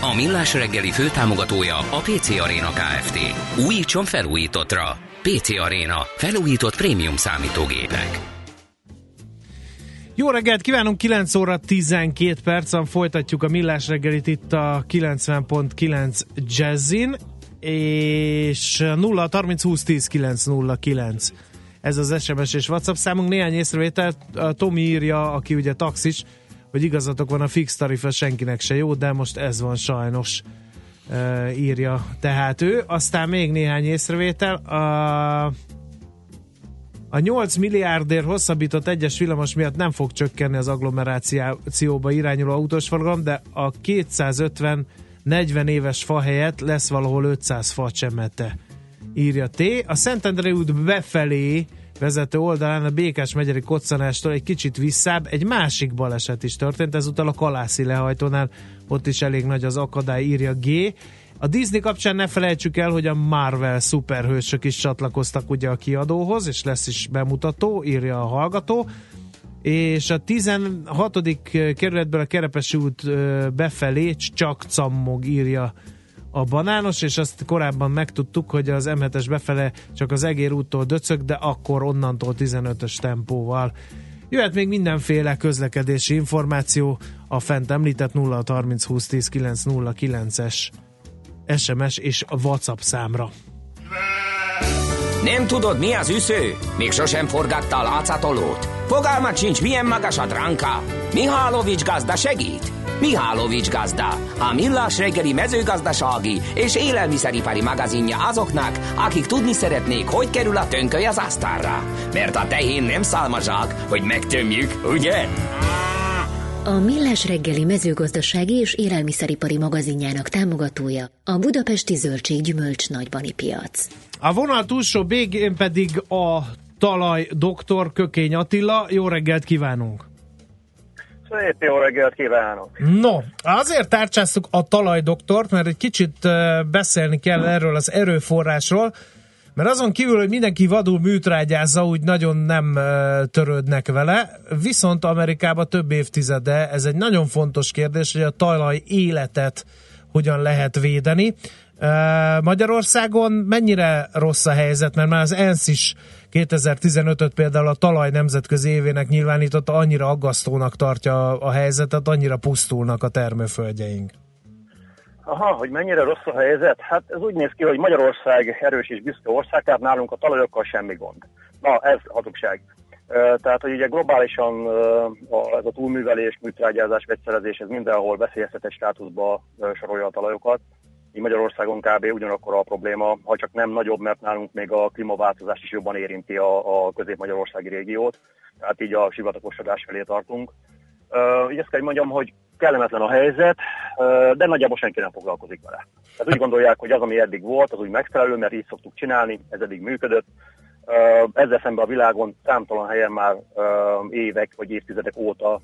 A Millás reggeli főtámogatója a PC Arena Kft. Újítson felújítottra. PC Arena. Felújított prémium számítógépek. Jó reggelt kívánunk, 9 óra 12 percen folytatjuk a Millás reggelit itt a 90.9 Jazzin, és 0 30 20 10 9 0 9. Ez az SMS és WhatsApp számunk. Néhány észrevétel, Tomi írja, aki ugye taxis, hogy igazatok van, a fix tarifa senkinek se jó, de most ez van sajnos, uh, írja tehát ő. Aztán még néhány észrevétel. A, a 8 milliárdért hosszabbított egyes villamos miatt nem fog csökkenni az agglomerációba irányuló autós forgalom, de a 250 40 éves fa helyett lesz valahol 500 fa csemete, írja T. A Szentendre út befelé vezető oldalán a Békás megyeri koccanástól egy kicsit visszább egy másik baleset is történt, ezúttal a Kalászi lehajtónál, ott is elég nagy az akadály, írja G. A Disney kapcsán ne felejtsük el, hogy a Marvel szuperhősök is csatlakoztak ugye a kiadóhoz, és lesz is bemutató, írja a hallgató. És a 16. kerületből a Kerepesi út befelé csak cammog, írja a banános, és azt korábban megtudtuk, hogy az M7-es befele csak az Egér úttól döcög, de akkor onnantól 15-ös tempóval. Jöhet még mindenféle közlekedési információ a fent említett 0 30 20 10 909 es SMS és a WhatsApp számra. Nem tudod, mi az üsző? Még sosem forgatta a látszatolót? Fogalmat sincs, milyen magas a dránka? Mihálovics gazda segít? Mihálovics gazda, a millás reggeli mezőgazdasági és élelmiszeripari magazinja azoknak, akik tudni szeretnék, hogy kerül a tönköly az asztalra. Mert a tehén nem szálmazsák, hogy megtömjük, ugye? A Millás reggeli mezőgazdasági és élelmiszeripari magazinjának támogatója a Budapesti Zöldség Gyümölcs Nagybani Piac. A vonal túlsó végén pedig a talaj doktor Kökény Attila. Jó reggelt kívánunk! Szép jó reggelt kívánok! No, azért tárcsáztuk a talajdoktort, mert egy kicsit beszélni kell erről az erőforrásról, mert azon kívül, hogy mindenki vadul műtrágyázza, úgy nagyon nem törődnek vele, viszont Amerikában több évtizede ez egy nagyon fontos kérdés, hogy a talaj életet hogyan lehet védeni. Magyarországon mennyire rossz a helyzet, mert már az ENSZ is 2015-öt például a talaj nemzetközi évének nyilvánította, annyira aggasztónak tartja a helyzetet, annyira pusztulnak a termőföldjeink. Aha, hogy mennyire rossz a helyzet? Hát ez úgy néz ki, hogy Magyarország erős és büszke ország, tehát nálunk a talajokkal semmi gond. Na, ez hazugság. Tehát, hogy ugye globálisan ez a túlművelés, műtrágyázás, vegyszerezés, ez mindenhol veszélyeztetett státuszba sorolja a talajokat. Így Magyarországon kb. ugyanakkor a probléma, ha csak nem nagyobb, mert nálunk még a klímaváltozás is jobban érinti a, a közép-magyarországi régiót, tehát így a sivatagosodás felé tartunk. Uh, így ezt kell mondjam, hogy kellemetlen a helyzet, uh, de nagyjából senki nem foglalkozik vele. Tehát úgy gondolják, hogy az, ami eddig volt, az úgy megfelelő, mert így szoktuk csinálni, ez eddig működött. Uh, ezzel szemben a világon számtalan helyen már uh, évek vagy évtizedek óta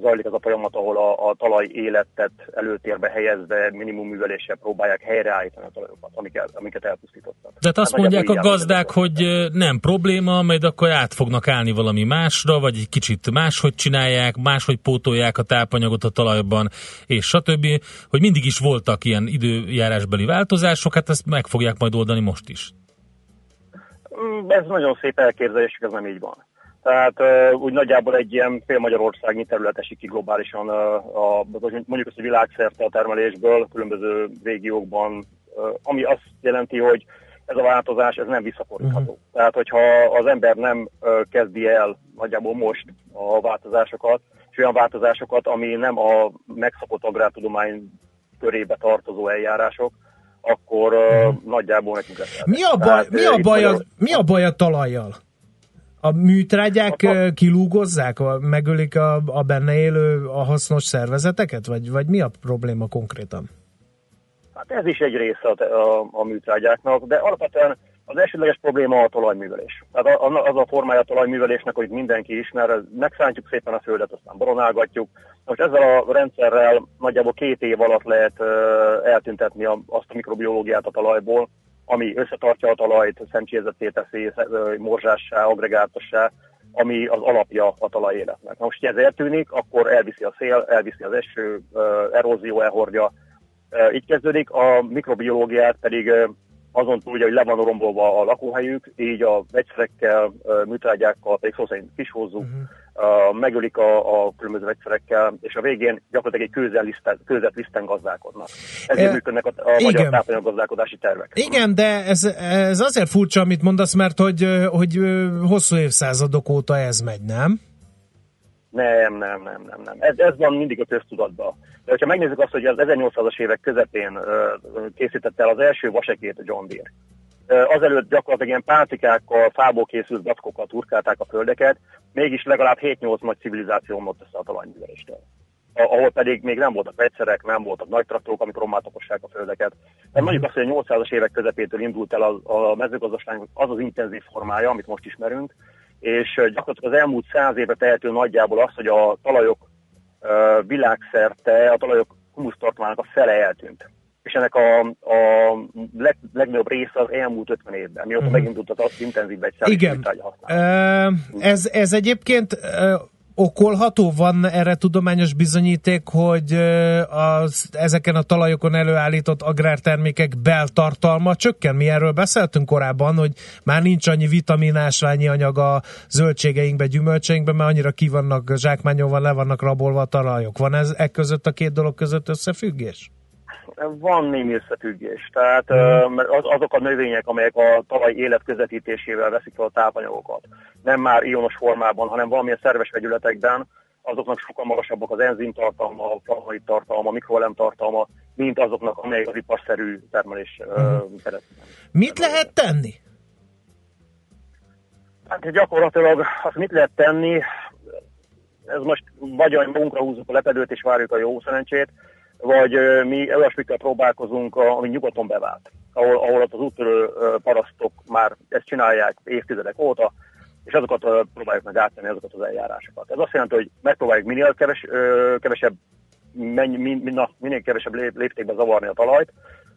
zajlik az a folyamat, ahol a, a talaj életet előtérbe helyezve minimum műveléssel próbálják helyreállítani a talajokat, amiket, amiket elpusztítottak. De hát azt hát mondják a gazdák, hogy nem probléma, majd akkor át fognak állni valami másra, vagy egy kicsit máshogy csinálják, máshogy pótolják a tápanyagot a talajban, és stb. Hogy mindig is voltak ilyen időjárásbeli változások, hát ezt meg fogják majd oldani most is. Mm, ez nagyon szép elképzelés, ez nem így van. Tehát úgy nagyjából egy ilyen fél Magyarországnyi terület esik ki globálisan, uh, a, mondjuk azt, a világszerte a termelésből, különböző régiókban, ami azt jelenti, hogy ez a változás ez nem visszafordítható. Uh-huh. Tehát, hogyha az ember nem kezdi el nagyjából most a változásokat, és olyan változásokat, ami nem a megszokott agrártudomány körébe tartozó eljárások, akkor uh, nagyjából nekünk lesz. Mi a baj, Tehát, mi a baj, a, mi a baj a talajjal? A műtrágyák a, kilúgozzák, megölik a, a benne élő, a hasznos szervezeteket, vagy, vagy mi a probléma konkrétan? Hát ez is egy része a, a, a műtrágyáknak, de alapvetően az elsődleges probléma a talajművelés. Tehát az a formája a talajművelésnek, hogy mindenki ismer, megszántjuk szépen a földet, aztán boronálgatjuk. Most ezzel a rendszerrel nagyjából két év alatt lehet eltüntetni azt a mikrobiológiát a talajból, ami összetartja a talajt, szemcsézetté teszi, morzsássá, agregátossá, ami az alapja a talajéletnek. Na most, ha ez eltűnik, akkor elviszi a szél, elviszi az eső, erózió elhordja. Így kezdődik, a mikrobiológiát pedig azon túl, hogy le van rombolva a lakóhelyük, így a vegyszerekkel, műtrágyákkal, pedig szó szerint kishozzuk, uh-huh. megölik a, a különböző vegyszerekkel, és a végén gyakorlatilag egy kőzet liszten gazdálkodnak. Ezért e, működnek a, a magyar tápanyaggazdálkodási tervek. Igen, de ez, ez azért furcsa, amit mondasz, mert hogy, hogy hosszú évszázadok óta ez megy, nem? Nem, nem, nem, nem, nem. Ez, ez van mindig a köztudatban. De ha megnézzük azt, hogy az 1800-as évek közepén készítette el az első vasekét John Deere, azelőtt gyakorlatilag ilyen pátikákkal, fából készült gackokkal turkálták a földeket, mégis legalább 7-8 nagy civilizáció omlott össze a talajműveléstől. Ahol pedig még nem voltak vegyszerek, nem voltak nagy traktorok, amik rommá a földeket. De mondjuk azt, hogy a 800-as évek közepétől indult el a, a mezőgazdaság az az intenzív formája, amit most ismerünk, és gyakorlatilag az elmúlt száz évre tehető nagyjából az, hogy a talajok világszerte, a talajok humusztartomának a fele eltűnt. És ennek a, a leg, legnagyobb része az elmúlt 50 évben, mióta uh-huh. megindult az intenzív egy Igen. Ez, ez egyébként okolható? Van erre tudományos bizonyíték, hogy az, ezeken a talajokon előállított agrártermékek beltartalma csökken? Mi erről beszéltünk korábban, hogy már nincs annyi vitaminásványi anyag a zöldségeinkbe, gyümölcseinkbe, mert annyira ki vannak zsákmányolva, le vannak rabolva a talajok. Van ez e között a két dolog között összefüggés? Van némi összefüggés. Tehát mm. az, azok a növények, amelyek a talaj élet közvetítésével veszik fel a tápanyagokat, nem már ionos formában, hanem valamilyen szerves vegyületekben, azoknak sokkal magasabbak az enzim tartalma, a flavonoid tartalma, a mikroelem tartalma, mint azoknak, amelyek az iparszerű termelés mm. keretében. Mit lehet tenni? Hát gyakorlatilag azt mit lehet tenni, ez most vagy magunkra húzzuk a lepedőt és várjuk a jó szerencsét, vagy mi olyasmikkel próbálkozunk, ami nyugaton bevált, ahol, ahol az úttörő parasztok már ezt csinálják évtizedek óta, és azokat próbáljuk meg áttenni, azokat az eljárásokat. Ez azt jelenti, hogy megpróbáljuk minél keves, kevesebb, menny, min, na, minél kevesebb léptékben zavarni a talajt,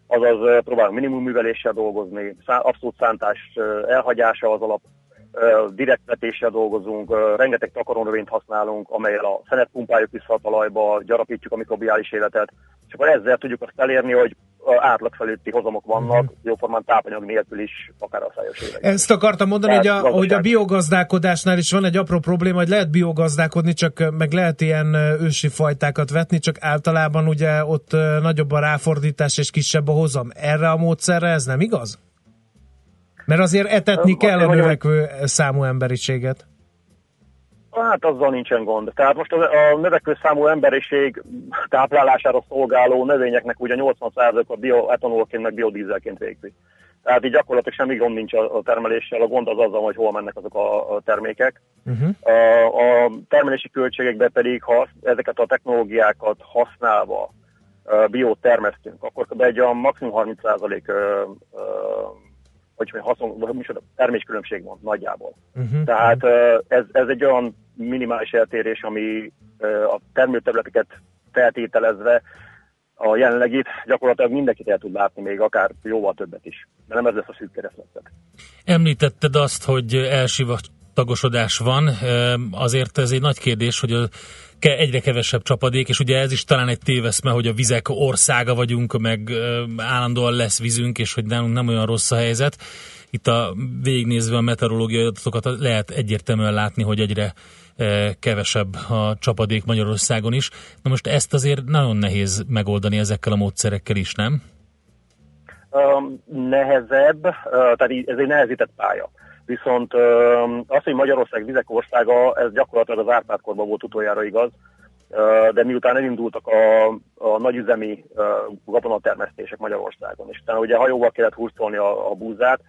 azaz próbálunk minimum műveléssel dolgozni, abszolút szántás elhagyása az alap, direkt vetéssel dolgozunk, rengeteg takarónövényt használunk, amelyel a szenet pumpáljuk vissza a talajba, gyarapítjuk a mikrobiális életet, és akkor ezzel tudjuk azt elérni, hogy átlag feletti hozamok vannak, uh-huh. jóformán tápanyag nélkül is, akár a szájos években. Ezt akartam mondani, hogy a, hogy a biogazdálkodásnál is van egy apró probléma, hogy lehet biogazdálkodni, csak meg lehet ilyen ősi fajtákat vetni, csak általában ugye ott nagyobb a ráfordítás és kisebb a hozam. Erre a módszerre ez nem igaz? Mert azért etetni kell a növekvő számú emberiséget. Hát azzal nincsen gond. Tehát most a növekvő számú emberiség táplálására szolgáló növényeknek ugye 80% a bioetanolként meg biodízelként végzi. Tehát így gyakorlatilag semmi gond nincs a termeléssel, a gond az azzal, hogy hol mennek azok a termékek. Uh-huh. A, a termelési költségekben pedig, ha ezeket a technológiákat használva biót termesztünk, akkor egy a maximum 30% hogy haszon, vagy terméskülönbség van nagyjából. Uh-huh. Tehát ez, ez egy olyan minimális eltérés, ami a termőterületeket feltételezve a jelenlegit gyakorlatilag mindenkit el tud látni, még akár jóval többet is. De nem ez lesz a szűk keresztletszet. Említetted azt, hogy elsivatagosodás van, azért ez egy nagy kérdés, hogy a egyre kevesebb csapadék, és ugye ez is talán egy téveszme, hogy a vizek országa vagyunk, meg állandóan lesz vízünk, és hogy nem, nem olyan rossz a helyzet. Itt a végignézve a meteorológiai adatokat lehet egyértelműen látni, hogy egyre kevesebb a csapadék Magyarországon is. Na most ezt azért nagyon nehéz megoldani ezekkel a módszerekkel is, nem? Um, nehezebb, uh, tehát ez egy nehezített pálya. Viszont az, hogy Magyarország vizek ez gyakorlatilag az Árpádkorban volt utoljára igaz, de miután elindultak a, a nagyüzemi gabonatermesztések Magyarországon, és utána ugye hajóval kellett hurcolni a, a búzát,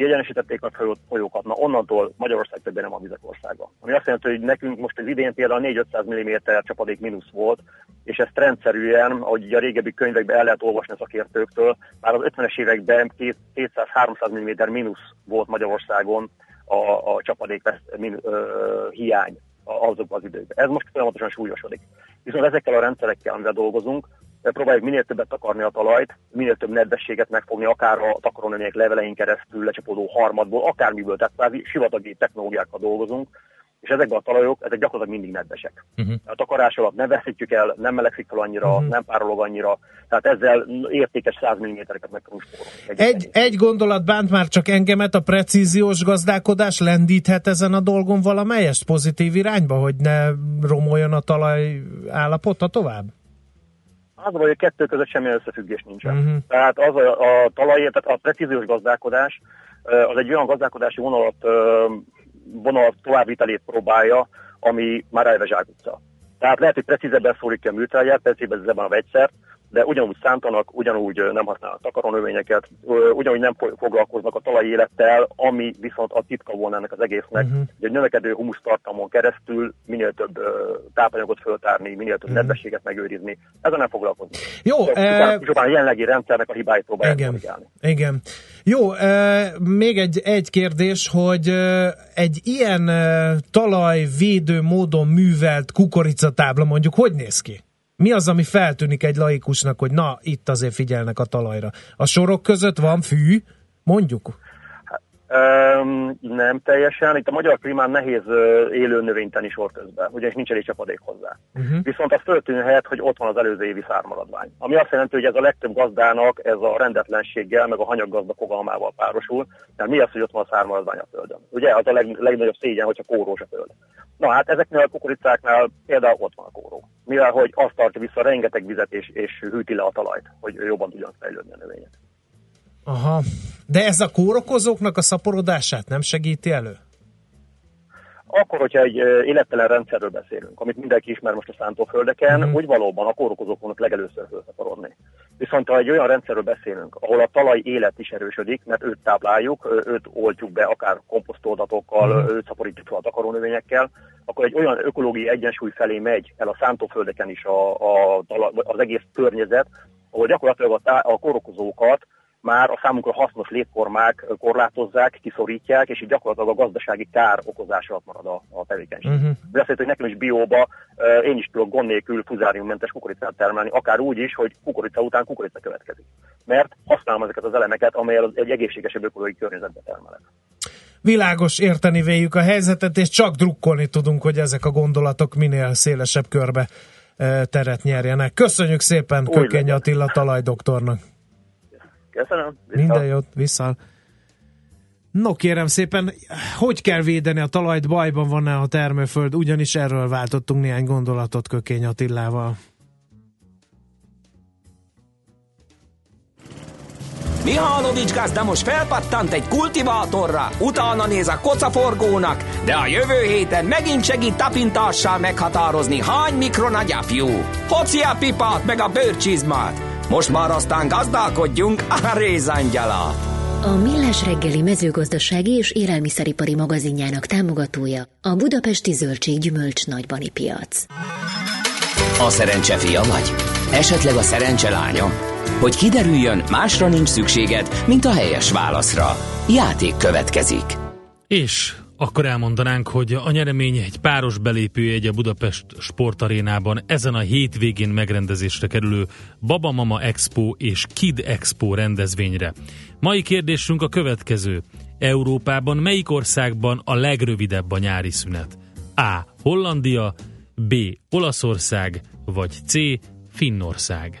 kiegyenesítették a folyókat, na onnantól Magyarország többé nem a vizek országa. Ami azt jelenti, hogy nekünk most az idén például 4-500 mm csapadék mínusz volt, és ezt rendszerűen, ahogy a régebbi könyvekben el lehet olvasni a szakértőktől, már az 50-es években 200-300 mm mínusz volt Magyarországon a, a csapadék min, ö, hiány azokban az időkben. Ez most folyamatosan súlyosodik. Viszont ezekkel a rendszerekkel, amivel dolgozunk, próbáljuk minél többet takarni a talajt, minél több nedvességet megfogni, akár a takarónövények levelein keresztül lecsapódó harmadból, akármiből, tehát kvázi sivatagi technológiákkal dolgozunk, és ezekben a talajok, ezek gyakorlatilag mindig nedvesek. Uh-huh. A takarás alatt nem veszítjük el, nem melegszik fel annyira, uh-huh. nem párolog annyira, tehát ezzel értékes 100 mm-eket meg tudunk spórolni. Egy, egy gondolat bánt már csak engemet, a precíziós gazdálkodás lendíthet ezen a dolgon valamelyest pozitív irányba, hogy ne romoljon a talaj állapota tovább? Az hogy a kettő között semmilyen összefüggés nincsen. Uh-huh. Tehát az a, a talaj, tehát a precíziós gazdálkodás az egy olyan gazdálkodási vonalat, vonal továbbvitelét próbálja, ami már elve zsákutca. Tehát lehet, hogy precízebben szólítja a műtrágyát, precízebben a vegyszert, de ugyanúgy szántanak, ugyanúgy nem használnak takarónövényeket, ugyanúgy nem foglalkoznak a talajélettel, ami viszont a titka volna ennek az egésznek, uh-huh. hogy egy növekedő humusztartalmon keresztül minél több tápanyagot föltárni, minél több uh-huh. nedvességet megőrizni. Ezzel nem foglalkozni. Jó. Szóval, e... a jelenlegi rendszernek a hibáit próbálják igen. Igen. Jó, e, még egy, egy kérdés, hogy e, egy ilyen e, talajvédő módon művelt kukoricatábla mondjuk hogy néz ki? Mi az, ami feltűnik egy laikusnak, hogy na, itt azért figyelnek a talajra? A sorok között van fű, mondjuk? Um, nem teljesen. Itt a magyar klímán nehéz uh, élő növényt tenni sor közben, ugyanis nincs elég csapadék hozzá. Uh-huh. Viszont az föltűnhet, hogy ott van az előző évi szármaradvány. Ami azt jelenti, hogy ez a legtöbb gazdának ez a rendetlenséggel, meg a hanyaggazda fogalmával párosul. Tehát mi az, hogy ott van a szármaradvány a földön? Ugye az a leg, legnagyobb szégyen, hogyha kórós a föld. Na hát ezeknél a kukoricáknál például ott van a kóró. Mivel hogy azt tartja vissza rengeteg vizet és, és hűti le a talajt, hogy jobban tudjanak fejlődni a növények. Aha. De ez a kórokozóknak a szaporodását nem segíti elő? Akkor, hogyha egy élettelen rendszerről beszélünk, amit mindenki ismer most a szántóföldeken, mm. úgy valóban a kórokozók fognak legelőször felszaporodni. Viszont ha egy olyan rendszerről beszélünk, ahol a talaj élet is erősödik, mert őt tápláljuk, őt oltjuk be akár komposztoldatokkal, mm. őt szaporítjuk fel a takarónövényekkel, akkor egy olyan ökológiai egyensúly felé megy el a szántóföldeken is a, a, az egész környezet, ahol gyakorlatilag a, tá- a kórokozókat már a számunkra hasznos létformák korlátozzák, kiszorítják, és így gyakorlatilag a gazdasági kár okozása alatt marad a, a tevékenység. Uh-huh. De azt jelenti, hogy nekem is bióba én is tudok gond nélkül fuzáriummentes kukoricát termelni, akár úgy is, hogy kukorica után kukorica következik. Mert használom ezeket az elemeket, amelyel egy egészségesebb ökológiai környezetbe termelek. Világos érteni véljük a helyzetet, és csak drukkolni tudunk, hogy ezek a gondolatok minél szélesebb körbe teret nyerjenek. Köszönjük szépen Kökény Attila talajdoktornak! Köszönöm. Vissza. Minden jót, vissza. No kérem szépen, hogy kell védeni a talajt, bajban van-e a termőföld, ugyanis erről váltottunk néhány gondolatot Kökény Attilával. Mihálovics gazda most felpattant egy kultivátorra, utána néz a kocaforgónak, de a jövő héten megint segít tapintással meghatározni, hány mikron a gyapjú. Hoci a pipát meg a bőrcsizmát, most már aztán gazdálkodjunk a rézangyala! A Millás reggeli mezőgazdasági és élelmiszeripari magazinjának támogatója a Budapesti Zöldség Gyümölcs Nagybani Piac. A szerencse fia vagy? Esetleg a szerencse lánya? Hogy kiderüljön, másra nincs szükséged, mint a helyes válaszra. Játék következik. És akkor elmondanánk, hogy a nyeremény egy páros belépőjegy a Budapest sportarénában ezen a hétvégén megrendezésre kerülő Baba Mama Expo és Kid Expo rendezvényre. Mai kérdésünk a következő. Európában melyik országban a legrövidebb a nyári szünet? A. Hollandia, B. Olaszország, vagy C. Finnország.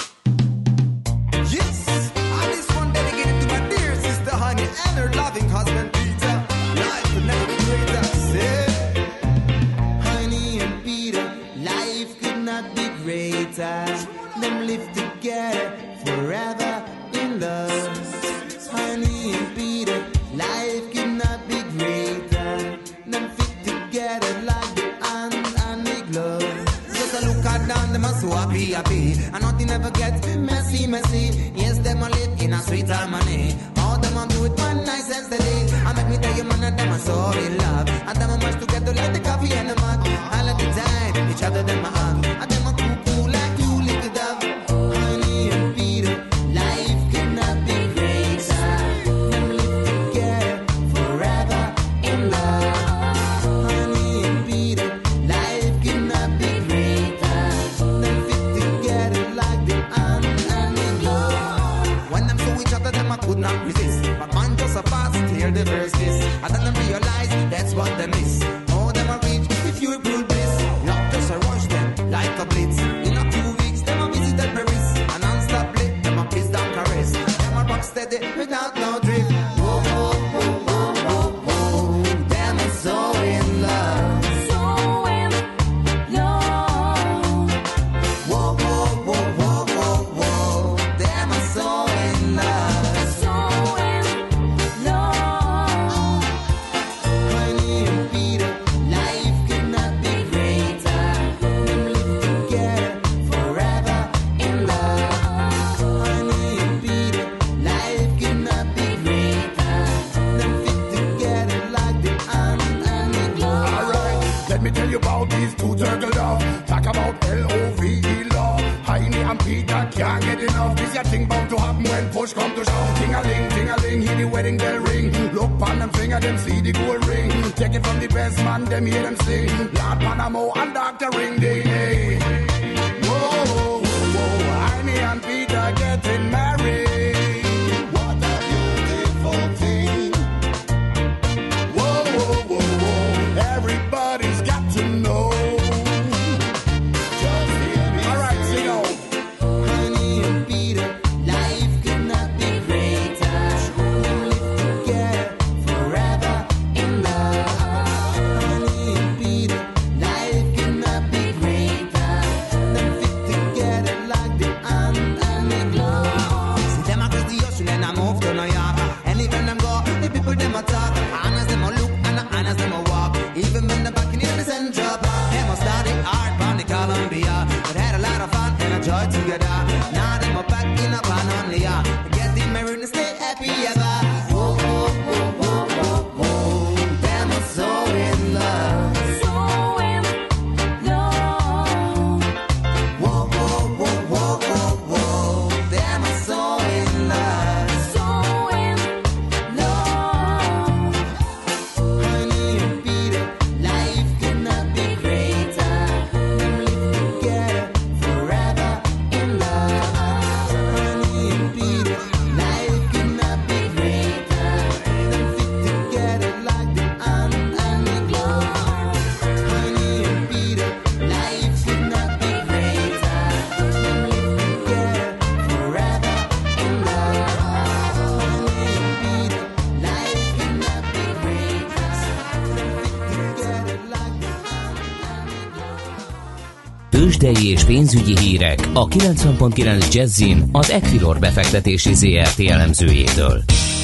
tőzsdei és pénzügyi hírek a 90.9 Jazzin az Equilor befektetési ZRT elemzőjétől.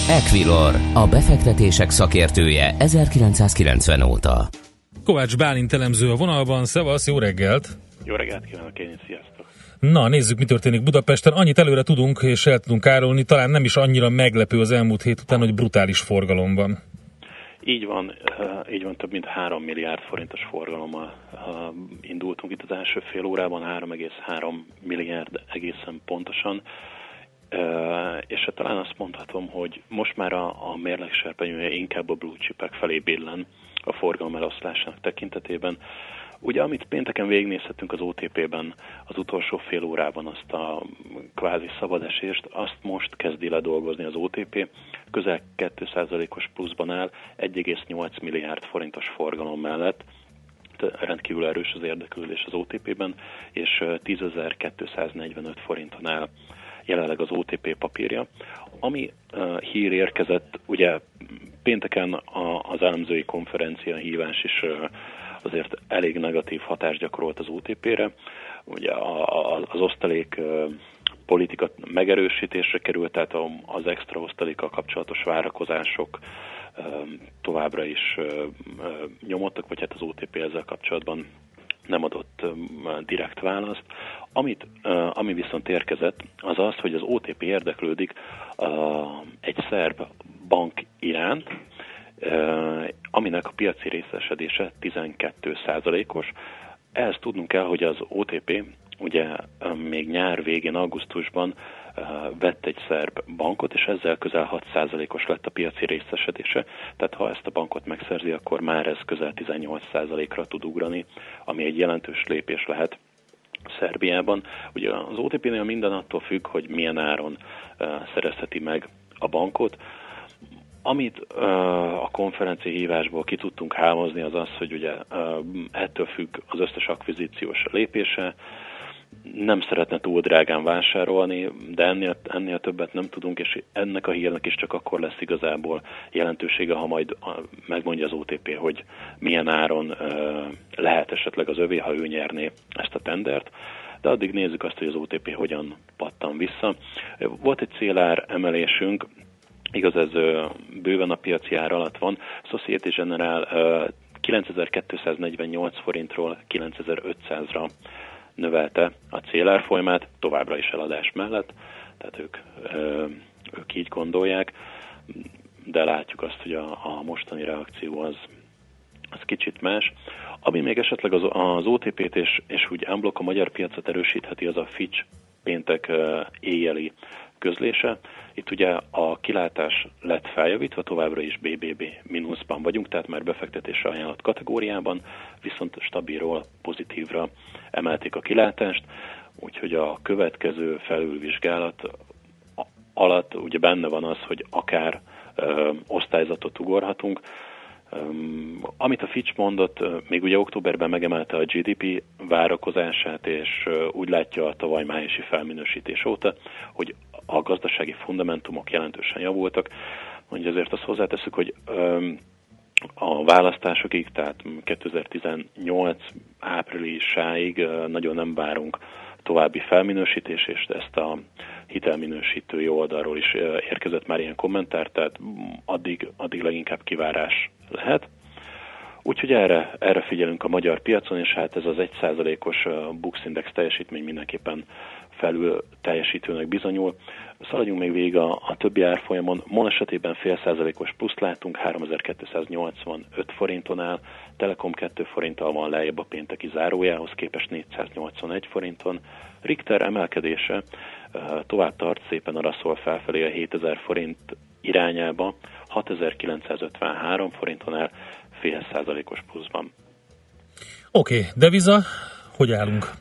Equilor, a befektetések szakértője 1990 óta. Kovács Bálint elemző a vonalban, szevasz, jó reggelt! Jó reggelt kívánok én, sziasztok! Na, nézzük, mi történik Budapesten. Annyit előre tudunk és el tudunk árulni, talán nem is annyira meglepő az elmúlt hét után, hogy brutális forgalom van. Így van, eh, így van, több mint 3 milliárd forintos forgalommal eh, indultunk itt az első fél órában, 3,3 milliárd egészen pontosan. Eh, és hát talán azt mondhatom, hogy most már a, a mérleg serpenyője inkább a blue chipek felé billen a forgalom eloszlásának tekintetében. Ugye, amit pénteken végignézhetünk az OTP-ben, az utolsó fél órában azt a kvázi szabadesést, azt most kezdi le dolgozni az OTP, közel 2%-os pluszban áll, 1,8 milliárd forintos forgalom mellett, rendkívül erős az érdeklődés az OTP-ben, és 10.245 forinton áll jelenleg az OTP papírja. Ami uh, hír érkezett, ugye pénteken a, az elemzői konferencia hívás is uh, azért elég negatív hatást gyakorolt az OTP-re. Ugye az osztalék politika megerősítésre került, tehát az extra osztalékkal kapcsolatos várakozások továbbra is nyomottak, vagy hát az OTP ezzel kapcsolatban nem adott direkt választ. Amit, ami viszont érkezett, az az, hogy az OTP érdeklődik egy szerb bank iránt, aminek a piaci részesedése 12% os Ehhez tudnunk kell, hogy az OTP ugye még nyár végén, augusztusban vett egy szerb bankot, és ezzel közel 6%-os lett a piaci részesedése. Tehát ha ezt a bankot megszerzi, akkor már ez közel 18%-ra tud ugrani, ami egy jelentős lépés lehet Szerbiában. Ugye az OTP-nél minden attól függ, hogy milyen áron szerezheti meg a bankot. Amit uh, a konferencia hívásból ki tudtunk hámozni, az az, hogy ugye uh, ettől függ az összes akvizíciós lépése, nem szeretne túl drágán vásárolni, de ennél, ennél többet nem tudunk, és ennek a hírnek is csak akkor lesz igazából jelentősége, ha majd megmondja az OTP, hogy milyen áron lehet esetleg az övé, ha ő nyerné ezt a tendert de addig nézzük azt, hogy az OTP hogyan pattan vissza. Volt egy célár emelésünk, Igaz, ez bőven a piaci ár alatt van. Societe General 9248 forintról 9500-ra növelte a célárfolyamát, továbbra is eladás mellett, tehát ők, ők így gondolják, de látjuk azt, hogy a, a mostani reakció az, az kicsit más. Ami még esetleg az, az OTP-t és, és úgy unblock a magyar piacot erősítheti, az a Fitch péntek éjjeli közlése. Itt ugye a kilátás lett feljavítva, továbbra is BBB mínuszban vagyunk, tehát már befektetésre ajánlott kategóriában, viszont stabilról pozitívra emelték a kilátást, úgyhogy a következő felülvizsgálat alatt ugye benne van az, hogy akár ö, osztályzatot ugorhatunk, amit a Fitch mondott, még ugye októberben megemelte a GDP várakozását, és úgy látja a tavaly májusi felminősítés óta, hogy a gazdasági fundamentumok jelentősen javultak. Mondja azért azt hozzáteszük, hogy a választásokig, tehát 2018 áprilisáig nagyon nem várunk további felminősítés, és ezt a hitelminősítői oldalról is érkezett már ilyen kommentár, tehát addig, addig leginkább kivárás lehet. Úgyhogy erre, erre figyelünk a magyar piacon, és hát ez az 1%-os Bux Index teljesítmény mindenképpen felül teljesítőnek bizonyul. Szaladjunk még végig a, a többi árfolyamon. MOL esetében fél százalékos pluszt látunk, 3285 forinton áll, Telekom 2 forinttal van lejjebb a pénteki zárójához képest 481 forinton. Richter emelkedése tovább tart, szépen arra szól felfelé a 7000 forint irányába, 6953 forinton áll, fél százalékos pluszban. Oké, okay, deviza, hogy állunk?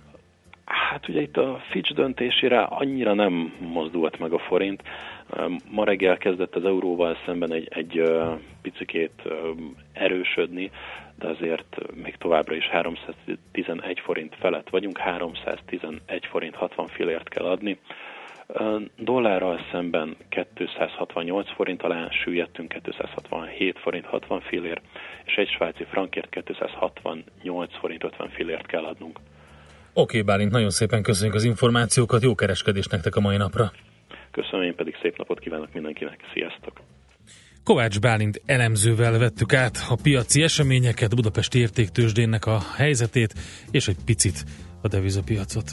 Hát ugye itt a Fitch döntésére annyira nem mozdult meg a forint. Ma reggel kezdett az euróval szemben egy, egy picikét erősödni, de azért még továbbra is 311 forint felett vagyunk, 311 forint 60 fillért kell adni. Dollárral szemben 268 forint alá süllyedtünk, 267 forint 60 fillér, és egy svájci frankért 268 forint 50 fillért kell adnunk. Oké, Bálint, nagyon szépen köszönjük az információkat, jó kereskedést nektek a mai napra. Köszönöm, én pedig szép napot kívánok mindenkinek. Sziasztok! Kovács Bálint elemzővel vettük át a piaci eseményeket, Budapesti értéktősdénnek a helyzetét, és egy picit a devizapiacot.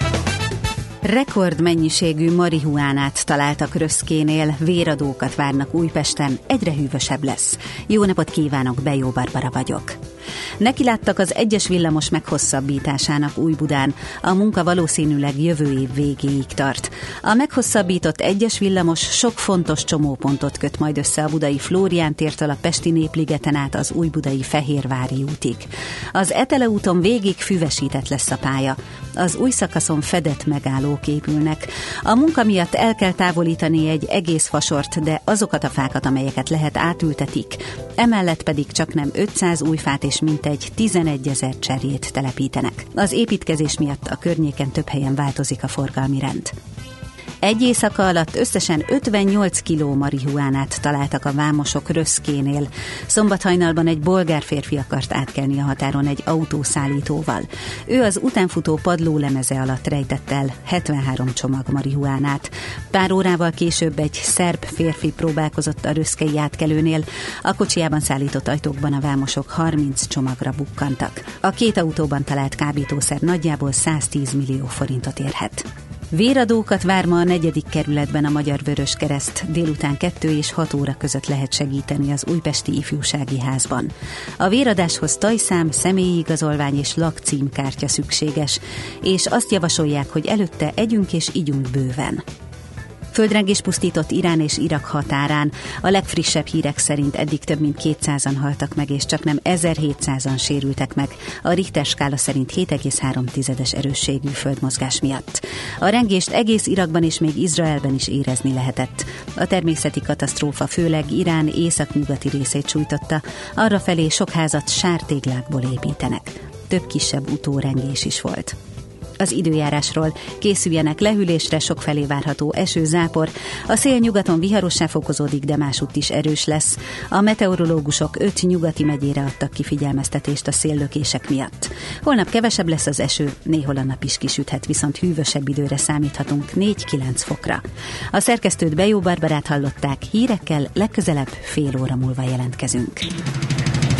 Rekordmennyiségű marihuánát találtak Röszkénél, véradókat várnak Újpesten, egyre hűvösebb lesz. Jó napot kívánok, Bejó Barbara vagyok. Neki láttak az egyes villamos meghosszabbításának Újbudán. A munka valószínűleg jövő év végéig tart. A meghosszabbított egyes villamos sok fontos csomópontot köt majd össze a budai Flórián tértől a Pesti Népligeten át az új budai Fehérvári útig. Az Etele úton végig füvesített lesz a pálya. Az új szakaszon fedett megállók épülnek. A munka miatt el kell távolítani egy egész fasort, de azokat a fákat, amelyeket lehet átültetik. Emellett pedig csak nem 500 új fát és mintegy 11 ezer cserjét telepítenek. Az építkezés miatt a környéken több helyen változik a forgalmi rend. Egy éjszaka alatt összesen 58 kiló marihuánát találtak a vámosok Röszkénél. Szombathajnalban egy bolgár férfi akart átkelni a határon egy autószállítóval. Ő az utánfutó padló lemeze alatt rejtett el 73 csomag marihuánát. Pár órával később egy szerb férfi próbálkozott a röszkei átkelőnél. A kocsijában szállított ajtókban a vámosok 30 csomagra bukkantak. A két autóban talált kábítószer nagyjából 110 millió forintot érhet. Véradókat vár ma a negyedik kerületben a Magyar Vörös Kereszt. Délután 2 és 6 óra között lehet segíteni az Újpesti Ifjúsági Házban. A véradáshoz tajszám, személyi igazolvány és lakcímkártya szükséges, és azt javasolják, hogy előtte együnk és igyunk bőven. Földrengés pusztított Irán és Irak határán. A legfrissebb hírek szerint eddig több mint 200-an haltak meg, és csak nem 1700-an sérültek meg. A Richter skála szerint 7,3-es erősségű földmozgás miatt. A rengést egész Irakban és még Izraelben is érezni lehetett. A természeti katasztrófa főleg Irán északnyugati részét sújtotta, arra felé sok házat sártéglákból építenek. Több kisebb utórengés is volt az időjárásról. Készüljenek lehűlésre, felé várható eső, zápor. A szél nyugaton viharossá fokozódik, de másútt is erős lesz. A meteorológusok öt nyugati megyére adtak ki figyelmeztetést a széllökések miatt. Holnap kevesebb lesz az eső, néhol a nap is kisüthet, viszont hűvösebb időre számíthatunk 4-9 fokra. A szerkesztőt Bejó Barbarát hallották, hírekkel legközelebb fél óra múlva jelentkezünk.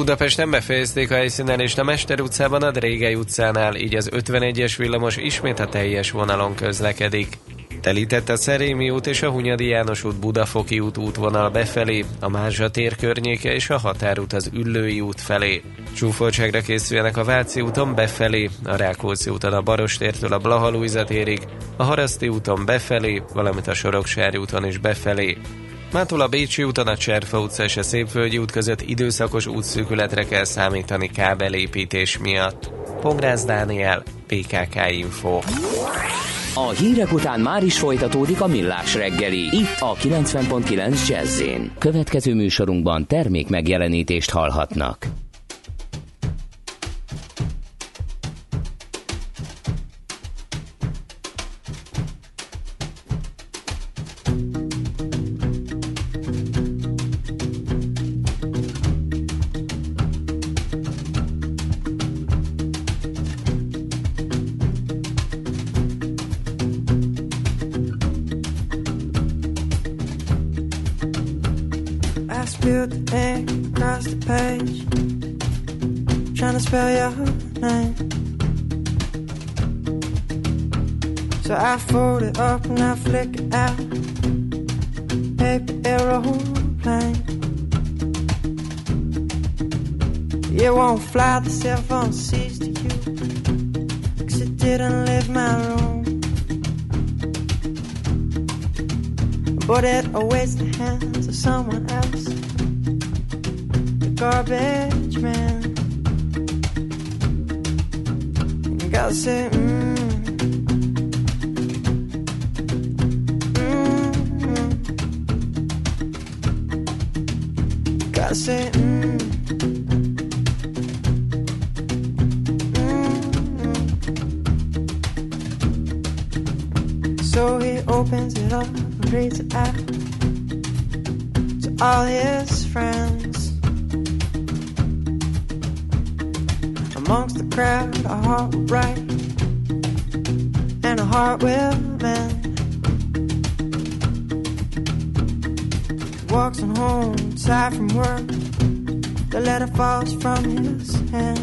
Budapesten befejezték a helyszínen és a Mester utcában a Drégely utcánál, így az 51-es villamos ismét a teljes vonalon közlekedik. Telített a Szerémi út és a Hunyadi János út Budafoki út útvonal befelé, a Mázsa tér környéke és a határút az Üllői út felé. Csúfoltságra készüljenek a Váci úton befelé, a Rákóczi úton a Barostértől a Blaha térig, a Haraszti úton befelé, valamint a Soroksári úton is befelé. Mától a Bécsi úton a Cserfa utca és a Szépvölgyi út között időszakos útszűkületre kell számítani kábelépítés miatt. Pongrász Dániel, PKK Info. A hírek után már is folytatódik a millás reggeli, itt a 90.9 jazz Következő műsorunkban termék megjelenítést hallhatnak. Up and I flick it out. Paper aeroplane. It won't fly, the cell phone sees to you. Cause it didn't leave my room. But it awaits the hands of someone else. Garbage man. You gotta say, mm. I say, mm, mm, So he opens it up and reads it out to all his that falls from his hand.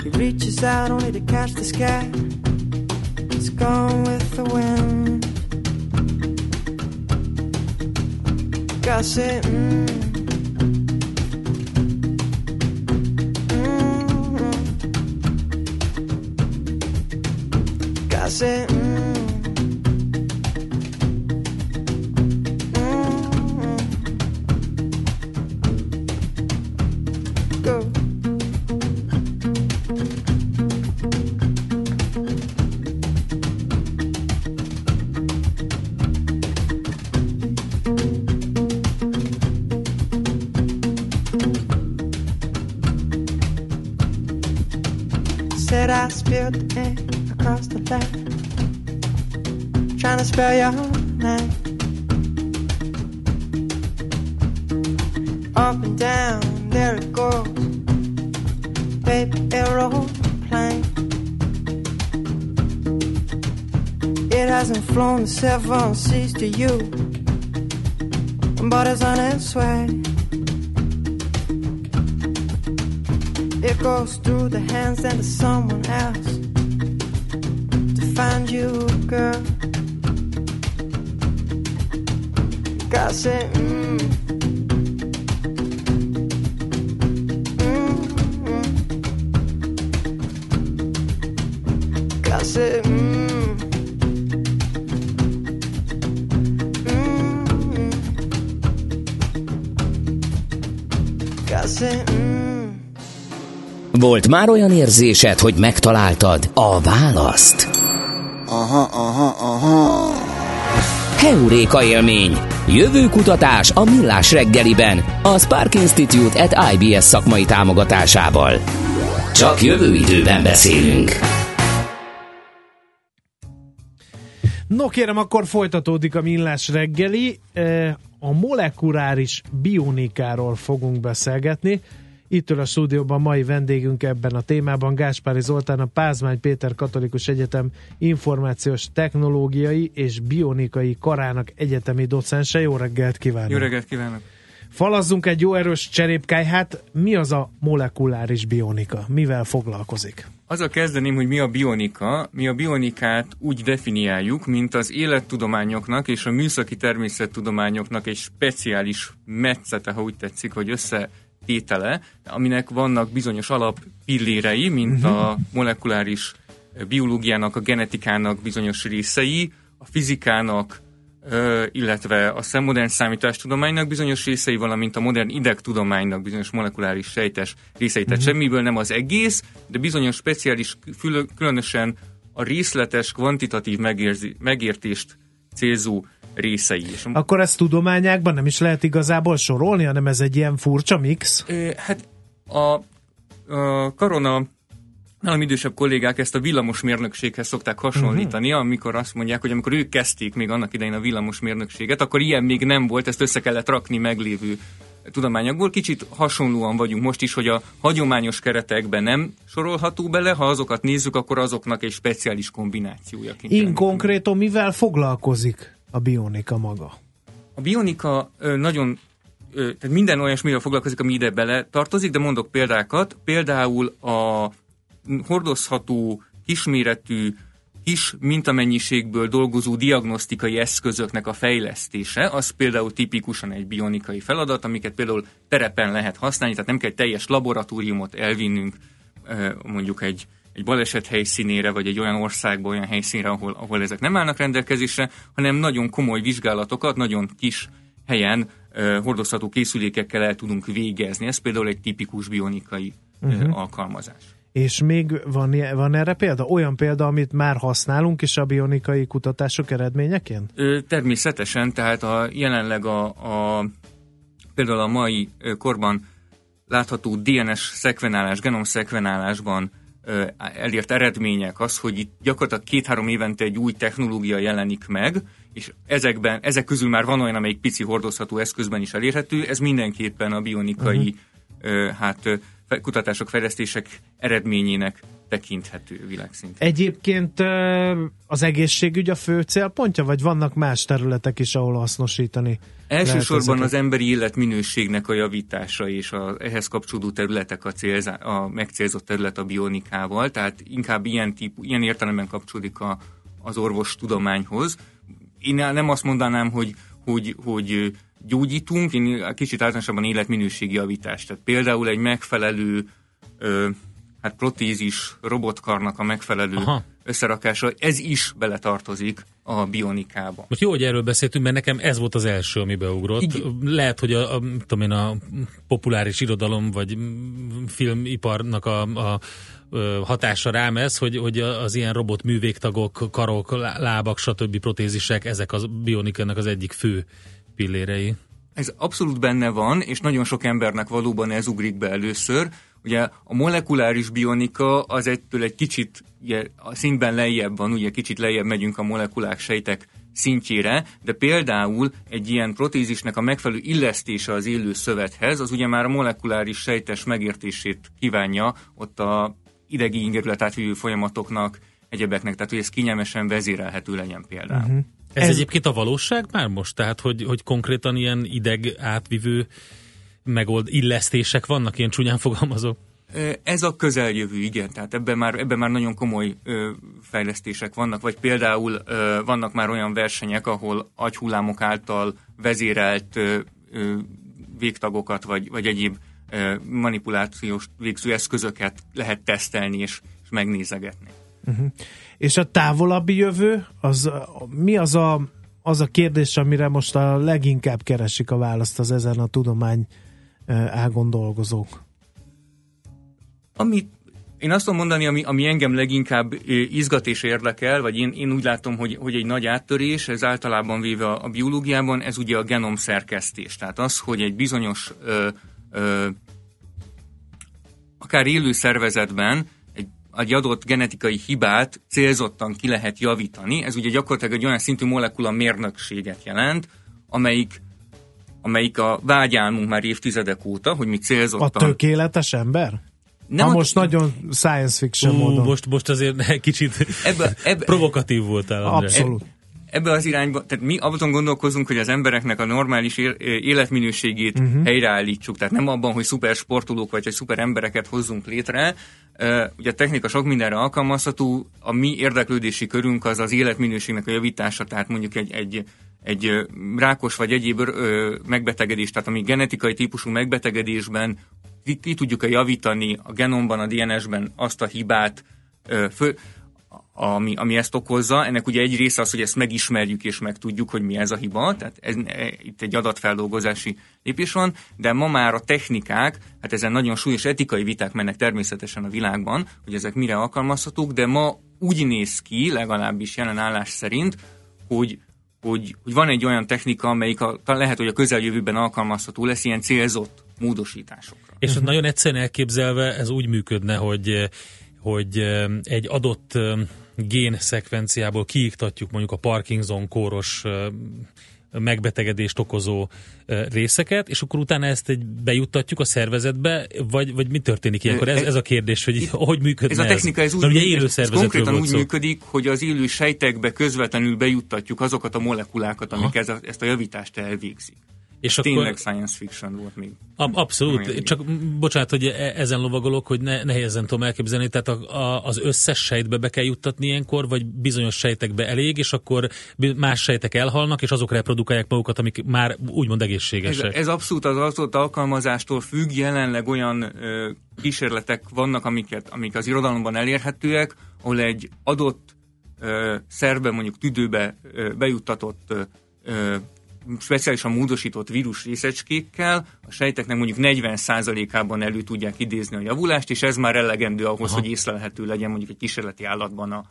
He reaches out only to catch the sky. It's gone with the wind. Gossip. Mm. Mm-hmm. Gossip. Spell your name. Up and down, there it goes, baby aeroplane. It hasn't flown the seven seas to you, but it's on its way. It goes through the hands and to someone else to find you, girl. Say, mm. Mm, mm. Mm. Mm, mm. Gotta say, mm. Volt már olyan érzésed, hogy megtaláltad a választ? Aha, aha, aha. Heuréka élmény. Jövő kutatás a Millás reggeliben. A Spark Institute at IBS szakmai támogatásával. Csak jövő időben beszélünk. No kérem, akkor folytatódik a Millás reggeli. Eh, A molekuláris bionikáról fogunk beszélgetni. Itt ül a stúdióban mai vendégünk ebben a témában, Gáspári Zoltán, a Pázmány Péter Katolikus Egyetem információs technológiai és bionikai karának egyetemi docense. Jó reggelt kívánok! Jó reggelt kívánok! Falazzunk egy jó erős cserépkály. Hát mi az a molekuláris bionika? Mivel foglalkozik? Azzal kezdeném, hogy mi a bionika. Mi a bionikát úgy definiáljuk, mint az élettudományoknak és a műszaki természettudományoknak egy speciális metszete, ha úgy tetszik, vagy összetétele, aminek vannak bizonyos alappillérei, mint a molekuláris biológiának, a genetikának bizonyos részei, a fizikának, illetve a modern számítástudománynak bizonyos részei, valamint a modern idegtudománynak bizonyos molekuláris sejtes részei. Tehát semmiből nem az egész, de bizonyos speciális, különösen a részletes, kvantitatív megérzi, megértést célzó részei. És Akkor ezt tudományákban nem is lehet igazából sorolni, hanem ez egy ilyen furcsa mix? Hát a, a korona nálam idősebb kollégák ezt a villamosmérnökséghez szokták hasonlítani, uh-huh. amikor azt mondják, hogy amikor ők kezdték még annak idején a villamosmérnökséget, akkor ilyen még nem volt, ezt össze kellett rakni meglévő tudományokból. Kicsit hasonlóan vagyunk most is, hogy a hagyományos keretekben nem sorolható bele, ha azokat nézzük, akkor azoknak egy speciális kombinációja. In konkrétan mivel foglalkozik a bionika maga? A bionika nagyon, tehát minden olyasmivel foglalkozik, ami ide bele tartozik, de mondok példákat. Például a hordozható, kisméretű, kis mintamennyiségből dolgozó diagnosztikai eszközöknek a fejlesztése, az például tipikusan egy bionikai feladat, amiket például terepen lehet használni, tehát nem kell teljes laboratóriumot elvinnünk mondjuk egy, egy baleset helyszínére, vagy egy olyan országba, olyan helyszínre, ahol, ahol ezek nem állnak rendelkezésre, hanem nagyon komoly vizsgálatokat, nagyon kis helyen ö, hordozható készülékekkel el tudunk végezni. Ez például egy tipikus bionikai uh-huh. Alkalmazás. És még van, van erre példa? Olyan példa, amit már használunk is a bionikai kutatások eredményeként? Természetesen, tehát a, jelenleg a, a például a mai korban látható DNS szekvenálás, genom szekvenálásban ö, elért eredmények az, hogy itt gyakorlatilag két-három évente egy új technológia jelenik meg, és ezekben, ezek közül már van olyan, amelyik pici hordozható eszközben is elérhető, ez mindenképpen a bionikai uh-huh. hát, kutatások, fejlesztések eredményének tekinthető világszinten. Egyébként az egészségügy a fő célpontja, vagy vannak más területek is, ahol hasznosítani? Elsősorban az emberi életminőségnek a javítása és a, ehhez kapcsolódó területek a, célzá, a megcélzott terület a bionikával, tehát inkább ilyen, típú, ilyen értelemben kapcsolódik a, az orvostudományhoz. Én nem azt mondanám, hogy, hogy, hogy gyógyítunk, én kicsit általánosabban életminőségi javítást. Tehát például egy megfelelő ö, hát protézis robotkarnak a megfelelő Aha. összerakása, ez is beletartozik a bionikába. Most jó, hogy erről beszéltünk, mert nekem ez volt az első, ami beugrott. Igen. Lehet, hogy a, a, tudom én, a populáris irodalom vagy filmiparnak a, a hatása rám ez, hogy, hogy az ilyen robot művégtagok, karok, lábak, stb. protézisek, ezek a bionikának az egyik fő pillérei. Ez abszolút benne van, és nagyon sok embernek valóban ez ugrik be először. Ugye a molekuláris bionika az egytől egy kicsit ugye, a szintben lejjebb van, ugye kicsit lejjebb megyünk a molekulák sejtek szintjére, de például egy ilyen protézisnek a megfelelő illesztése az élő szövethez, az ugye már a molekuláris sejtes megértését kívánja ott a idegi ingerület átvívő folyamatoknak, egyebeknek, tehát hogy ez kényelmesen vezérelhető legyen például. Uh-huh. Ez, ez egyébként a valóság már most? Tehát, hogy, hogy konkrétan ilyen ideg átvívő megold illesztések vannak, ilyen csúnyán fogalmazok? Ez a közeljövő, igen, tehát ebben már, ebben már nagyon komoly ö, fejlesztések vannak, vagy például ö, vannak már olyan versenyek, ahol agyhullámok által vezérelt ö, ö, végtagokat, vagy, vagy egyéb ö, manipulációs végző eszközöket lehet tesztelni és, és megnézegetni. Uh-huh. És a távolabbi jövő, az mi az a, az a kérdés, amire most a leginkább keresik a választ az ezen a tudomány ágon dolgozók? Amit én azt tudom mondani, ami, ami engem leginkább izgat és érdekel, vagy én, én úgy látom, hogy, hogy egy nagy áttörés, ez általában véve a, a biológiában, ez ugye a genom szerkesztés. Tehát az, hogy egy bizonyos ö, ö, akár élő szervezetben egy, egy adott genetikai hibát célzottan ki lehet javítani. Ez ugye gyakorlatilag egy olyan szintű molekula mérnökséget jelent, amelyik amelyik a vágyálmunk már évtizedek óta, hogy mi célzottan... A tökéletes ember? Nem ha most nagyon science fiction Ú, módon. Most, most azért kicsit ebbe, ebbe, provokatív voltál. Abszolút. Ebbe az irányba, tehát mi abban gondolkozunk, hogy az embereknek a normális életminőségét uh-huh. helyreállítsuk, tehát nem abban, hogy szuper sportolók vagy hogy szuper embereket hozzunk létre. Ugye a technika sok mindenre alkalmazható, a mi érdeklődési körünk az az életminőségnek a javítása, tehát mondjuk egy, egy egy rákos vagy egyéb megbetegedés, tehát ami genetikai típusú megbetegedésben ki, tudjuk-e javítani a genomban, a DNS-ben azt a hibát, fő, ami, ami ezt okozza. Ennek ugye egy része az, hogy ezt megismerjük és megtudjuk, hogy mi ez a hiba, tehát ez, e, itt egy adatfeldolgozási lépés van, de ma már a technikák, hát ezen nagyon súlyos etikai viták mennek természetesen a világban, hogy ezek mire alkalmazhatók, de ma úgy néz ki, legalábbis jelen állás szerint, hogy hogy, hogy van egy olyan technika, amelyik a, lehet, hogy a közeljövőben alkalmazható lesz ilyen célzott módosításokra. És uh-huh. nagyon egyszerűen elképzelve ez úgy működne, hogy, hogy egy adott gén szekvenciából kiiktatjuk mondjuk a Parkinson kóros megbetegedést okozó részeket, és akkor utána ezt egy bejuttatjuk a szervezetbe, vagy, vagy mi történik ilyenkor? Ez, ez a kérdés, hogy hogy működik ez? a technika ez, úgy, ugye élő ez, ez konkrétan úgy szó. működik, hogy az élő sejtekbe közvetlenül bejuttatjuk azokat a molekulákat, amik ez a, ezt a javítást elvégzik. És Tényleg akkor, science fiction volt még. Abszolút, csak bocsánat, hogy e- ezen lovagolok, hogy ne, nehézen tudom elképzelni, tehát a, a, az összes sejtbe be kell juttatni ilyenkor, vagy bizonyos sejtekbe elég, és akkor más sejtek elhalnak, és azok reprodukálják magukat, amik már úgymond egészségesek. Ez, ez abszolút az adott alkalmazástól függ, jelenleg olyan ö, kísérletek vannak, amiket, amik az irodalomban elérhetőek, ahol egy adott ö, szerbe, mondjuk tüdőbe ö, bejuttatott ö, speciálisan módosított vírus részecskékkel a sejteknek mondjuk 40%-ában elő tudják idézni a javulást, és ez már elegendő ahhoz, Aha. hogy észlelhető legyen mondjuk egy kísérleti állatban a,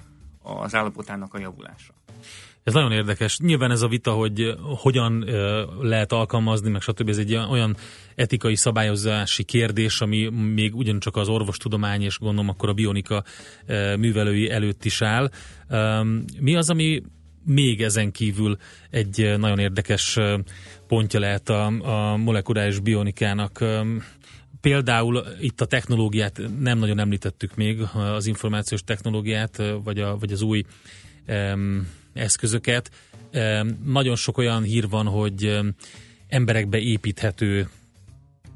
az állapotának a javulása. Ez nagyon érdekes. Nyilván ez a vita, hogy hogyan lehet alkalmazni, meg stb. Ez egy olyan etikai szabályozási kérdés, ami még ugyancsak az orvostudomány és gondolom akkor a bionika művelői előtt is áll. Mi az, ami még ezen kívül egy nagyon érdekes pontja lehet a, a molekuláris bionikának. Például itt a technológiát nem nagyon említettük még, az információs technológiát, vagy, a, vagy az új um, eszközöket. Um, nagyon sok olyan hír van, hogy emberekbe építhető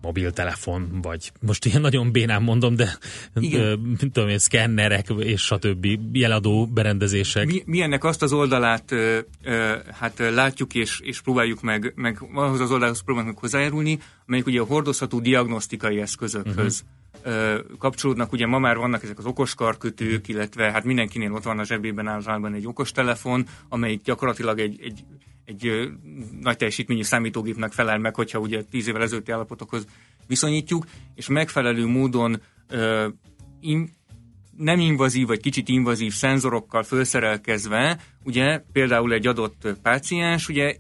mobiltelefon, vagy most ilyen nagyon bénán mondom, de Igen. nem tudom én, szkennerek és stb. jeladó berendezések. Mi, mi ennek azt az oldalát ö, ö, hát ö, látjuk és, és próbáljuk meg, meg ahhoz az oldalhoz próbáljuk meg hozzájárulni, amelyik ugye a hordozható diagnosztikai eszközökhöz uh-huh. kapcsolódnak. Ugye ma már vannak ezek az okos karkötők, illetve hát mindenkinél ott van a zsebében általában egy okos telefon, amelyik gyakorlatilag egy, egy egy nagy teljesítményű számítógépnek felel meg, hogyha ugye 10 évvel ezelőtti állapotokhoz viszonyítjuk, és megfelelő módon ö, in, nem invazív, vagy kicsit invazív szenzorokkal felszerelkezve, ugye például egy adott páciens, ugye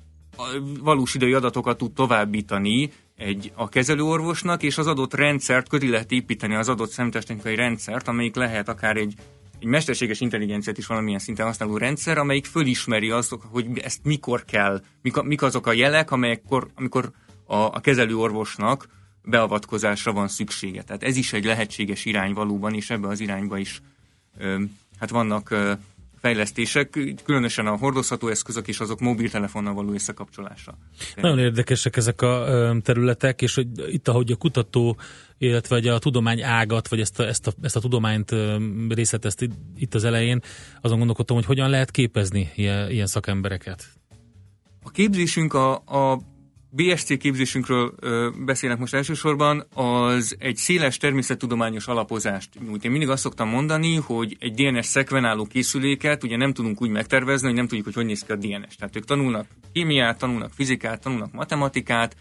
valós idei adatokat tud továbbítani egy, a kezelőorvosnak, és az adott rendszert köti lehet építeni az adott szemtestechnikai rendszert, amelyik lehet akár egy egy mesterséges intelligenciát is valamilyen szinten használó rendszer, amelyik fölismeri azt, hogy ezt mikor kell, mik, mik azok a jelek, amelyekkor, amikor a, a kezelőorvosnak beavatkozásra van szüksége. Tehát ez is egy lehetséges irány valóban, és ebbe az irányba is ö, hát vannak ö, fejlesztések, különösen a hordozható eszközök és azok mobiltelefonnal való összekapcsolása. Nagyon érdekesek ezek a területek, és hogy itt, ahogy a kutató, illetve a tudomány ágat, vagy ezt a, ezt a, ezt a tudományt részletezt itt- itt az elején, azon gondolkodtam, hogy hogyan lehet képezni ilyen, ilyen szakembereket. A képzésünk, a, a BSC képzésünkről ö, beszélek most elsősorban, az egy széles természettudományos alapozást nyújt. Én mindig azt szoktam mondani, hogy egy DNS szekvenáló készüléket ugye nem tudunk úgy megtervezni, hogy nem tudjuk, hogy hogy néz ki a DNS. Tehát ők tanulnak kémiát, tanulnak fizikát, tanulnak matematikát,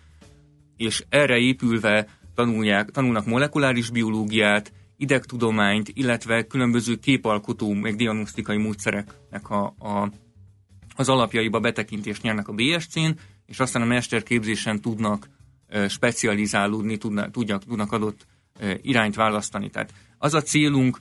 és erre épülve tanulják, tanulnak molekuláris biológiát, idegtudományt, illetve különböző képalkotó, meg diagnosztikai módszereknek a, a, az alapjaiba betekintést nyernek a BSC-n, és aztán a mesterképzésen tudnak specializálódni, tudnak, tudják, tudnak adott irányt választani. Tehát az a célunk,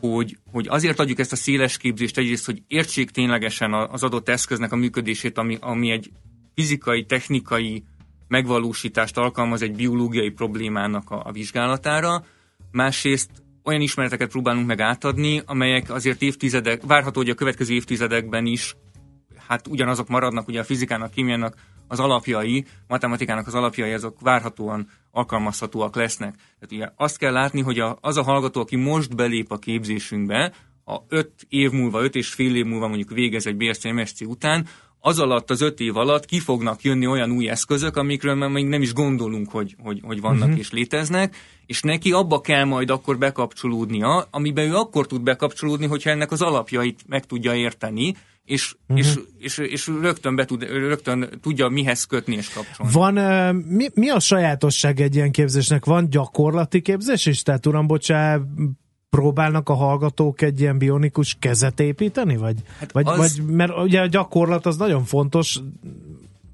hogy, hogy azért adjuk ezt a széles képzést egyrészt, hogy értsék ténylegesen az adott eszköznek a működését, ami, ami egy fizikai, technikai megvalósítást alkalmaz egy biológiai problémának a, a vizsgálatára, másrészt olyan ismereteket próbálunk meg átadni, amelyek azért évtizedek, várható, hogy a következő évtizedekben is hát ugyanazok maradnak, ugye a fizikának, kémiának az alapjai, matematikának az alapjai, azok várhatóan alkalmazhatóak lesznek. Tehát ugye azt kell látni, hogy a, az a hallgató, aki most belép a képzésünkbe, a öt év múlva, öt és fél év múlva mondjuk végez egy BSC MSC után, az alatt, az öt év alatt ki fognak jönni olyan új eszközök, amikről már még nem is gondolunk, hogy, hogy, hogy vannak uh-huh. és léteznek, és neki abba kell majd akkor bekapcsolódnia, amiben ő akkor tud bekapcsolódni, hogyha ennek az alapjait meg tudja érteni, és, uh-huh. és, és, és rögtön, be tud, rögtön tudja mihez kötni és kapcsolni. Van, mi, mi a sajátosság egy ilyen képzésnek? Van gyakorlati képzés is? Tehát uram, bocsá, próbálnak a hallgatók egy ilyen bionikus kezet építeni? Vagy, hát vagy, az- vagy mert ugye a gyakorlat az nagyon fontos,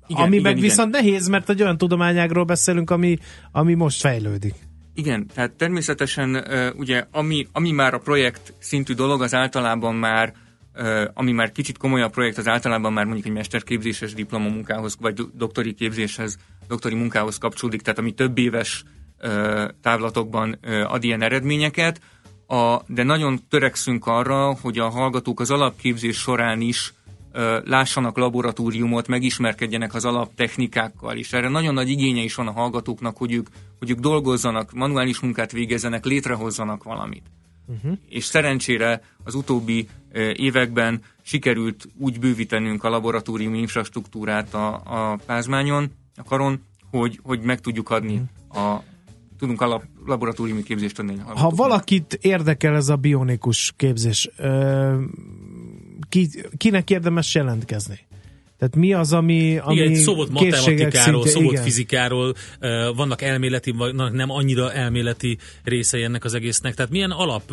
igen, ami igen, meg igen. viszont nehéz, mert egy olyan tudományágról beszélünk, ami, ami most fejlődik. Igen, tehát természetesen ugye ami, ami már a projekt szintű dolog, az általában már ö, ami már kicsit komolyabb projekt, az általában már mondjuk egy mesterképzéses diplomamunkához, vagy do- doktori képzéshez, doktori munkához kapcsolódik, tehát ami több éves távlatokban ad ilyen eredményeket, a, de nagyon törekszünk arra, hogy a hallgatók az alapképzés során is lássanak laboratóriumot, megismerkedjenek az alaptechnikákkal, és erre nagyon nagy igénye is van a hallgatóknak, hogy ők, hogy ők dolgozzanak, manuális munkát végezzenek, létrehozzanak valamit. Uh-huh. És szerencsére az utóbbi években sikerült úgy bővítenünk a laboratórium infrastruktúrát a, a pázmányon, a karon, hogy, hogy meg tudjuk adni a tudunk alap laboratóriumi képzést adni. Ha valakit érdekel ez a bionikus képzés, ö, ki, kinek érdemes jelentkezni? Tehát mi az, ami, ami Igen, szó volt matematikáról, szintje- szó volt igen. fizikáról, vannak elméleti, vannak nem annyira elméleti részei ennek az egésznek. Tehát milyen alap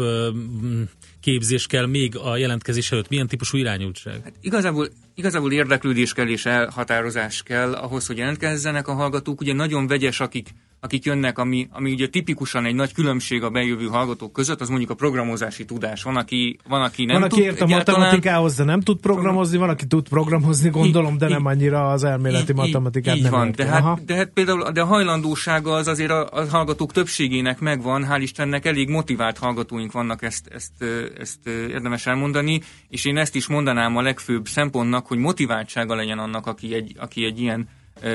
képzés kell még a jelentkezés előtt? Milyen típusú irányultság? Hát igazából, igazából érdeklődés kell és elhatározás kell ahhoz, hogy jelentkezzenek a hallgatók. Ugye nagyon vegyes, akik, akik jönnek, ami, ami ugye tipikusan egy nagy különbség a bejövő hallgatók között, az mondjuk a programozási tudás. Van, aki, van, aki nem van, aki tud ért a matematikához, de nem tud programozni, van, aki tud programozni, gondolom, de nem annyira az elméleti Így- matematikát így nem van, de hát, de hát például de a hajlandósága az azért a, a hallgatók többségének megvan, hál' Istennek elég motivált hallgatóink vannak, ezt, ezt, ezt ö, érdemes elmondani, és én ezt is mondanám a legfőbb szempontnak, hogy motiváltsága legyen annak, aki egy, aki egy ilyen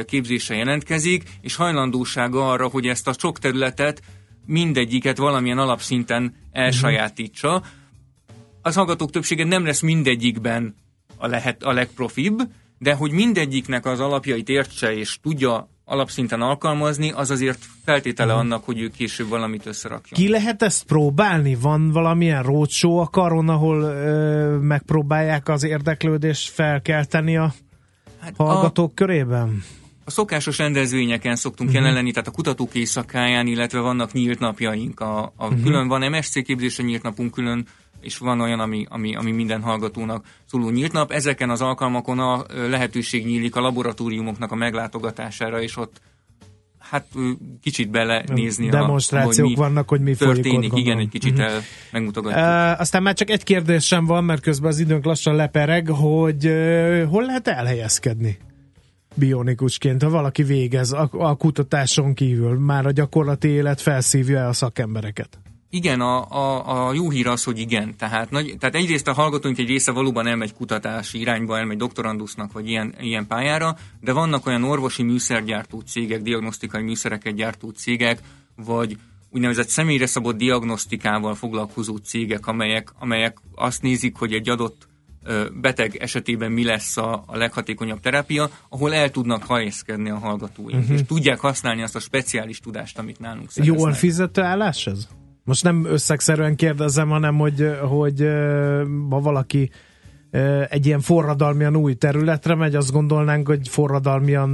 képzésre jelentkezik, és hajlandósága arra, hogy ezt a sok területet mindegyiket valamilyen alapszinten elsajátítsa. Az hallgatók többsége nem lesz mindegyikben a, lehet, a legprofibb, de hogy mindegyiknek az alapjait értse és tudja alapszinten alkalmazni, az azért feltétele Mhm. annak, hogy ő később valamit összerakjon. Ki lehet ezt próbálni? Van valamilyen roadshow a karon, ahol ö, megpróbálják az érdeklődést felkelteni a Hát hallgatók körében? A szokásos rendezvényeken szoktunk uh-huh. jelen lenni, tehát a kutatók éjszakáján, illetve vannak nyílt napjaink. A, a uh-huh. Külön van MSC képzésre nyílt napunk, külön és van olyan, ami, ami, ami minden hallgatónak szóló nyílt nap. Ezeken az alkalmakon a lehetőség nyílik a laboratóriumoknak a meglátogatására, és ott hát kicsit belenézni. a- Demonstrációk hogy mi vannak, hogy mi folyik ott, történik. Igen, egy kicsit Mhm. el megmutogatjuk. Uh, aztán már csak egy kérdésem van, mert közben az időnk lassan lepereg, hogy uh, hol lehet elhelyezkedni bionikusként, ha valaki végez a, a kutatáson kívül, már a gyakorlati élet felszívja a szakembereket. Igen, a, a, a jó hír az, hogy igen. Tehát, nagy, tehát egyrészt a hallgatóink egy része valóban elmegy kutatási irányba, elmegy doktorandusznak, vagy ilyen, ilyen pályára, de vannak olyan orvosi műszergyártó cégek, diagnosztikai műszereket gyártó cégek, vagy úgynevezett személyre szabott diagnosztikával foglalkozó cégek, amelyek, amelyek azt nézik, hogy egy adott beteg esetében mi lesz a, a leghatékonyabb terápia, ahol el tudnak helyezkedni a hallgatóink, uh-huh. és tudják használni azt a speciális tudást, amit nálunk szereznek. Jól fizető állás ez? Most nem összegszerűen kérdezem, hanem hogy, hogy ha valaki egy ilyen forradalmian új területre megy, azt gondolnánk, hogy forradalmian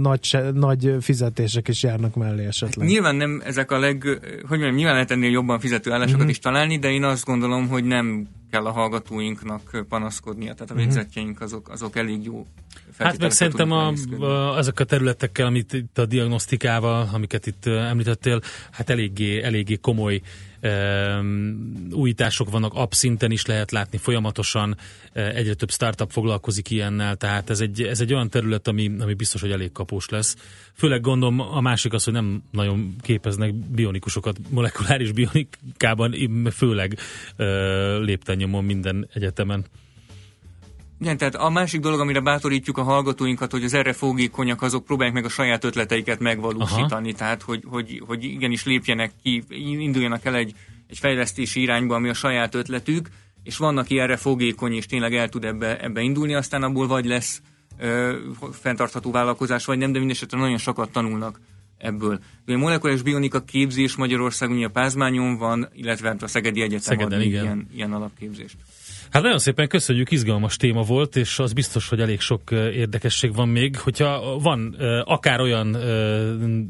nagy, nagy fizetések is járnak mellé esetleg. Nyilván nem ezek a leg, hogy mondjam, nyilván lehet ennél jobban fizető állásokat Mhm. is találni, de én azt gondolom, hogy nem kell a hallgatóinknak panaszkodnia, tehát a Mhm. végzetjeink azok, azok elég jó Hát meg szerintem a, a, ezek a területekkel, amit itt a diagnosztikával, amiket itt említettél, hát eléggé, eléggé komoly um, újítások vannak, app szinten is lehet látni folyamatosan, egyre több startup foglalkozik ilyennel, tehát ez egy, ez egy olyan terület, ami, ami biztos, hogy elég kapós lesz. Főleg gondolom a másik az, hogy nem nagyon képeznek bionikusokat molekuláris bionikában, főleg ö, léptennyomon minden egyetemen. Igen, tehát a másik dolog, amire bátorítjuk a hallgatóinkat, hogy az erre fogékonyak, azok próbálják meg a saját ötleteiket megvalósítani, Aha. tehát hogy, hogy, hogy igenis lépjenek ki, induljanak el egy, egy fejlesztési irányba, ami a saját ötletük, és van, aki erre fogékony, és tényleg el tud ebbe, ebbe indulni, aztán abból vagy lesz ö, fenntartható vállalkozás, vagy nem, de mindesetre nagyon sokat tanulnak ebből. Ugye a molekuláris bionika képzés Magyarországon ugye a Pázmányon van, illetve hát a Szegedi Egyetem Szegeden, ad még igen. ilyen, ilyen alapképzést. Hát nagyon szépen köszönjük, izgalmas téma volt, és az biztos, hogy elég sok érdekesség van még. Hogyha van akár olyan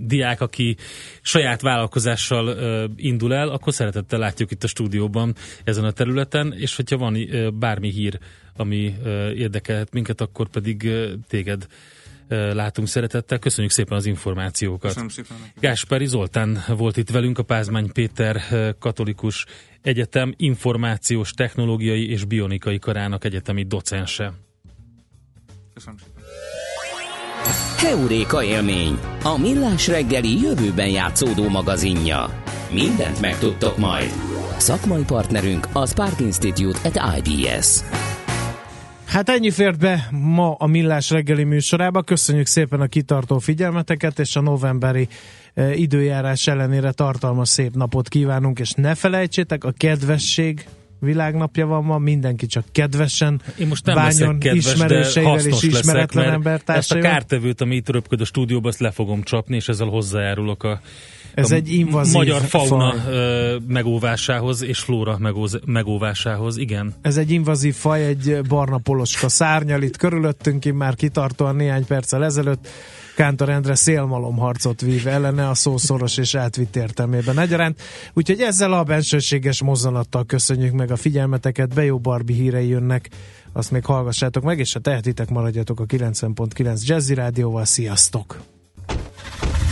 diák, aki saját vállalkozással indul el, akkor szeretettel látjuk itt a stúdióban ezen a területen, és hogyha van bármi hír, ami érdekelhet minket, akkor pedig téged látunk szeretettel. Köszönjük szépen az információkat. Köszönöm szépen. Gáspári Zoltán volt itt velünk, a Pázmány Péter Katolikus Egyetem információs, technológiai és bionikai karának egyetemi docense. Köszönöm szépen. Heuréka élmény, a millás reggeli jövőben játszódó magazinja. Mindent megtudtok majd. Szakmai partnerünk a Spark Institute at IBS. Hát ennyi fért be ma a Millás reggeli műsorába. Köszönjük szépen a kitartó figyelmeteket, és a novemberi e, időjárás ellenére tartalmas szép napot kívánunk, és ne felejtsétek, a kedvesség világnapja van ma, mindenki csak kedvesen Én most nem bánjon kedves, ismerőseivel és ismeretlen leszek, mert ezt a embertársaival. kártevőt, ami itt röpköd a stúdióba, ezt le fogom csapni, és ezzel hozzájárulok a, Ez a egy invazív magyar fauna faj. megóvásához és flóra megóz- megóvásához, igen. Ez egy invazív faj, egy barna poloska szárnyal itt körülöttünk, én már kitartóan néhány perccel ezelőtt. Kántor Endre szélmalomharcot vív ellene a szószoros és átvitt értelmében egyaránt. Úgyhogy ezzel a bensőséges mozzanattal köszönjük meg a figyelmeteket, be jó Barbie hírei jönnek, azt még hallgassátok meg, és ha tehetitek, maradjatok a 90.9 Jazzy Rádióval, sziasztok!